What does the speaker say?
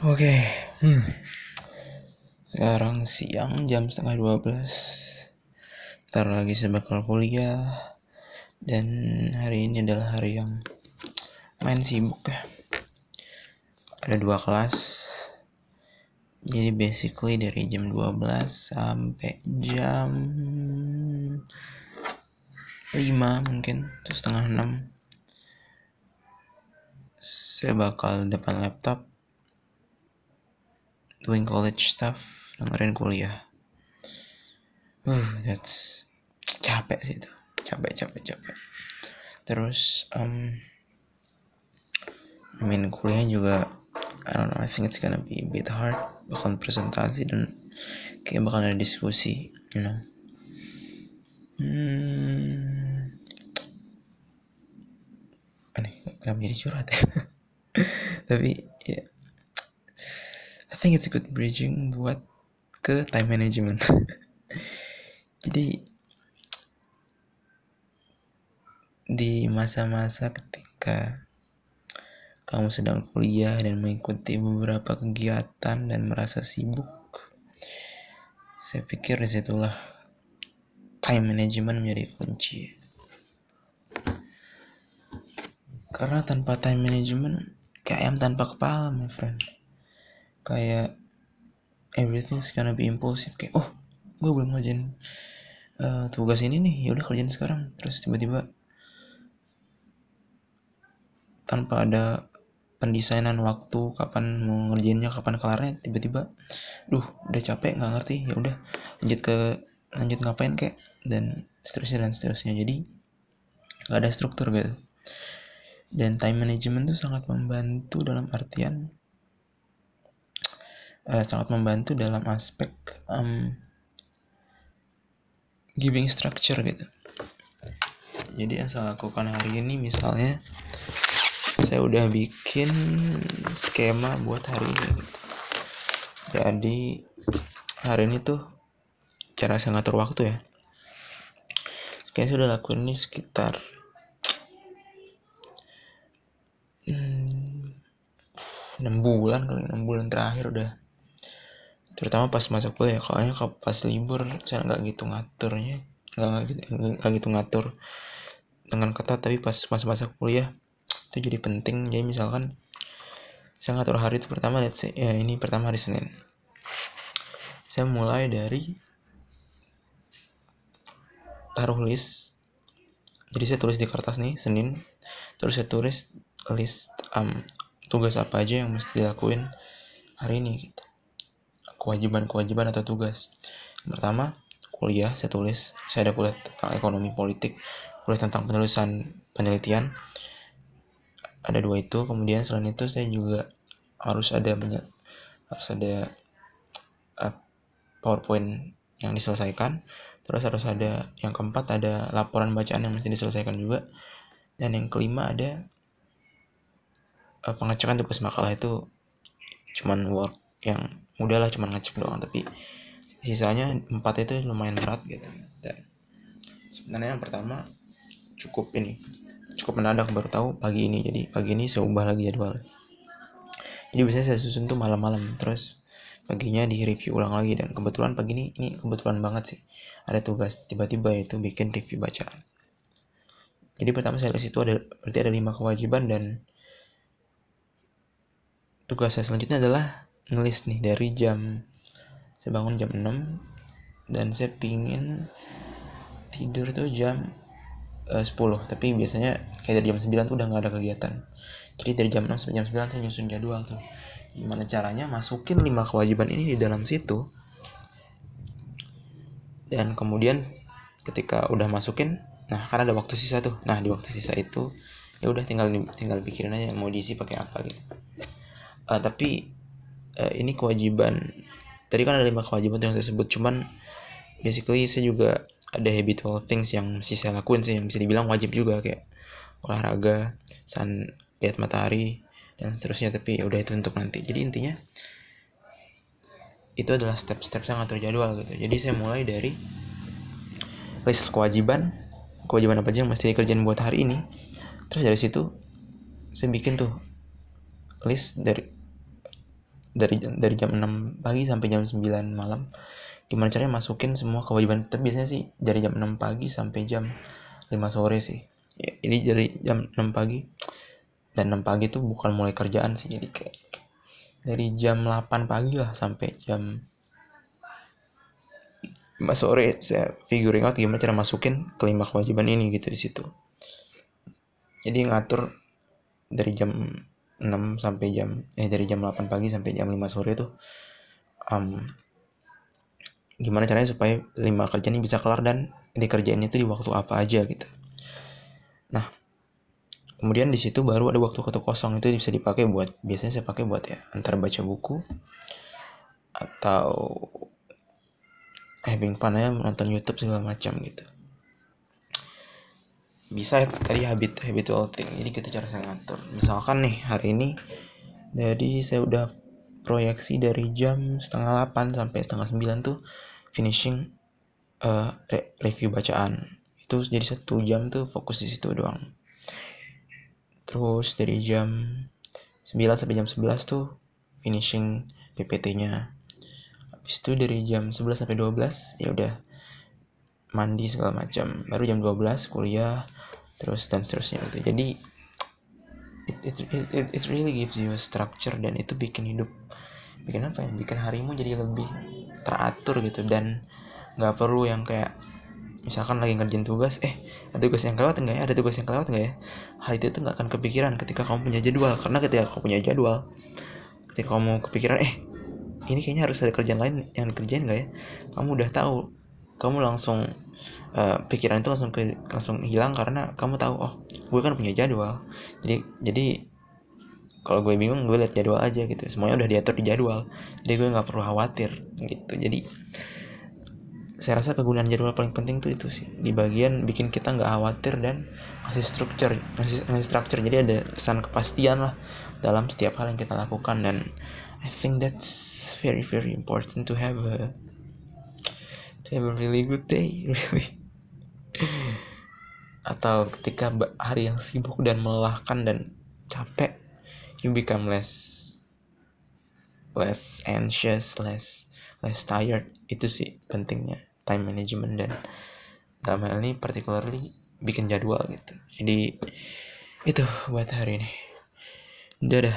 Oke, hmm. sekarang siang jam setengah 12 Ntar lagi saya bakal kuliah. Dan hari ini adalah hari yang main sibuk ya. Ada dua kelas. Jadi basically dari jam 12 sampai jam 5 mungkin Terus setengah 6 Saya bakal depan laptop doing college stuff dengerin kuliah. Uh that's capek sih itu. Capek capek capek. Terus um, main kuliah juga I don't know I think it's gonna be a bit hard. Bakal presentasi dan kayak bakal ada diskusi you know. Hmm, aneh kenapa jadi curhat ya? Tapi ya think it's a good bridging buat ke time management. Jadi di masa-masa ketika kamu sedang kuliah dan mengikuti beberapa kegiatan dan merasa sibuk saya pikir di situlah time management menjadi kunci. Karena tanpa time management kayak ayam tanpa kepala my friend kayak everything's gonna be impulsive kayak oh gue belum ngerjain uh, tugas ini nih ya udah kerjain sekarang. Terus tiba-tiba tanpa ada pendesainan waktu kapan mau ngerjainnya kapan kelarnya tiba-tiba duh udah capek nggak ngerti ya udah lanjut ke lanjut ngapain kayak dan seterusnya dan seterusnya. Jadi nggak ada struktur gitu. Dan time management tuh sangat membantu dalam artian uh, sangat membantu dalam aspek um, giving structure gitu. Jadi yang saya lakukan hari ini misalnya saya udah bikin skema buat hari ini gitu. jadi hari ini tuh cara saya ngatur waktu ya. Kayak sudah lakuin ini sekitar hmm, enam bulan kali enam bulan terakhir udah terutama pas masa kuliah kalau kalau pas libur saya nggak gitu ngaturnya nggak gitu, gitu ngatur dengan ketat. Tapi pas masa-masa kuliah itu jadi penting. Jadi misalkan saya ngatur hari itu pertama let's ya ini pertama hari Senin. Saya mulai dari taruh list. Jadi saya tulis di kertas nih Senin. Terus saya tulis list um, tugas apa aja yang mesti dilakuin hari ini gitu kewajiban-kewajiban atau tugas. Yang pertama, kuliah saya tulis, saya ada kuliah tentang ekonomi politik, kuliah tentang penulisan penelitian. Ada dua itu, kemudian selain itu saya juga harus ada banyak harus ada uh, PowerPoint yang diselesaikan. Terus harus ada yang keempat ada laporan bacaan yang mesti diselesaikan juga. Dan yang kelima ada uh, pengecekan tugas makalah itu cuman work yang mudah lah cuma ngecek doang tapi sisanya empat itu lumayan berat gitu. Dan sebenarnya yang pertama cukup ini cukup mendadak baru tahu pagi ini. Jadi pagi ini saya ubah lagi jadwal. Jadi biasanya saya susun tuh malam-malam terus paginya di review ulang lagi. Dan kebetulan pagi ini ini kebetulan banget sih. Ada tugas tiba-tiba itu bikin review bacaan. Jadi pertama saya lihat itu ada berarti ada lima kewajiban dan tugas saya selanjutnya adalah ngelis nih dari jam saya bangun jam 6 dan saya pingin tidur tuh jam uh, 10 tapi biasanya kayak dari jam 9 tuh udah nggak ada kegiatan. Jadi dari jam 6 sampai jam 9 saya nyusun jadwal tuh. Gimana caranya masukin 5 kewajiban ini di dalam situ. Dan kemudian ketika udah masukin nah karena ada waktu sisa tuh. Nah di waktu sisa itu ya udah tinggal tinggal pikirin aja mau diisi pakai apa gitu. Uh, tapi uh, ini kewajiban. Tadi kan ada lima kewajiban yang saya sebut cuman basically saya juga ada habitual things yang mesti saya lakuin sih yang bisa dibilang wajib juga kayak olahraga sun lihat matahari dan seterusnya tapi ya udah itu untuk nanti. Jadi intinya itu adalah step-step saya ngatur jadwal gitu. Jadi saya mulai dari list kewajiban. Kewajiban apa aja yang mesti dikerjain buat hari ini. Terus dari situ saya bikin tuh list dari dari dari jam 6 pagi sampai jam 9 malam. Gimana caranya masukin semua kewajiban? Tapi biasanya sih dari jam 6 pagi sampai jam 5 sore sih. Ya, ini dari jam 6 pagi. Dan 6 pagi tuh bukan mulai kerjaan sih jadi kayak dari jam 8 pagi lah sampai jam 5 sore. Saya figuring out gimana cara masukin kelima kewajiban ini gitu di situ. Jadi ngatur dari jam 6 sampai jam eh dari jam 8 pagi sampai jam 5 sore tuh um, gimana caranya supaya lima kerja ini bisa kelar dan dikerjain itu di waktu apa aja gitu. Nah kemudian di situ baru ada waktu-waktu kosong itu bisa dipakai buat biasanya saya pakai buat ya antara baca buku atau having fun aja nonton YouTube segala macam gitu bisa tadi habit habitual thing jadi kita cara saya ngatur. Misalkan nih hari ini jadi saya udah proyeksi dari jam setengah 8 sampai setengah 9 tuh finishing uh, re review bacaan. Itu jadi satu jam tuh fokus di situ doang. Terus dari jam 9 sampai jam 11 tuh finishing PPT nya habis itu dari jam 11 sampai 12 ya udah mandi segala macam. Baru jam 12 kuliah terus dan seterusnya gitu. Jadi it, it, it, it really gives you a structure dan itu bikin hidup bikin apa ya bikin harimu jadi lebih teratur gitu. Dan nggak perlu yang kayak misalkan lagi ngerjain tugas eh ada tugas yang kelewat enggak ya? Ada tugas yang kelewat enggak ya? Hal itu tuh nggak akan kepikiran ketika kamu punya jadwal. Karena ketika kamu punya jadwal ketika kamu kepikiran eh ini kayaknya harus ada kerjaan lain yang dikerjain gak ya? Kamu udah tahu kamu langsung uh, pikiran itu langsung ke langsung hilang karena kamu tahu oh gue kan punya jadwal. Jadi jadi kalau gue bingung gue lihat jadwal aja gitu. Semuanya udah diatur di jadwal. Jadi gue nggak perlu khawatir gitu. Jadi saya rasa kegunaan jadwal paling penting tuh itu sih. Di bagian bikin kita nggak khawatir dan ngasih struktur ngasih, ngasih struktur jadi ada kesan kepastian lah dalam setiap hal yang kita lakukan. Dan I think that's very very important to have a have a really good day really. Atau ketika hari yang sibuk dan melelahkan dan capek you become less less anxious less less tired. Itu sih pentingnya time management dan dalam hal ini particularly bikin jadwal gitu. Jadi itu buat hari ini. Dadah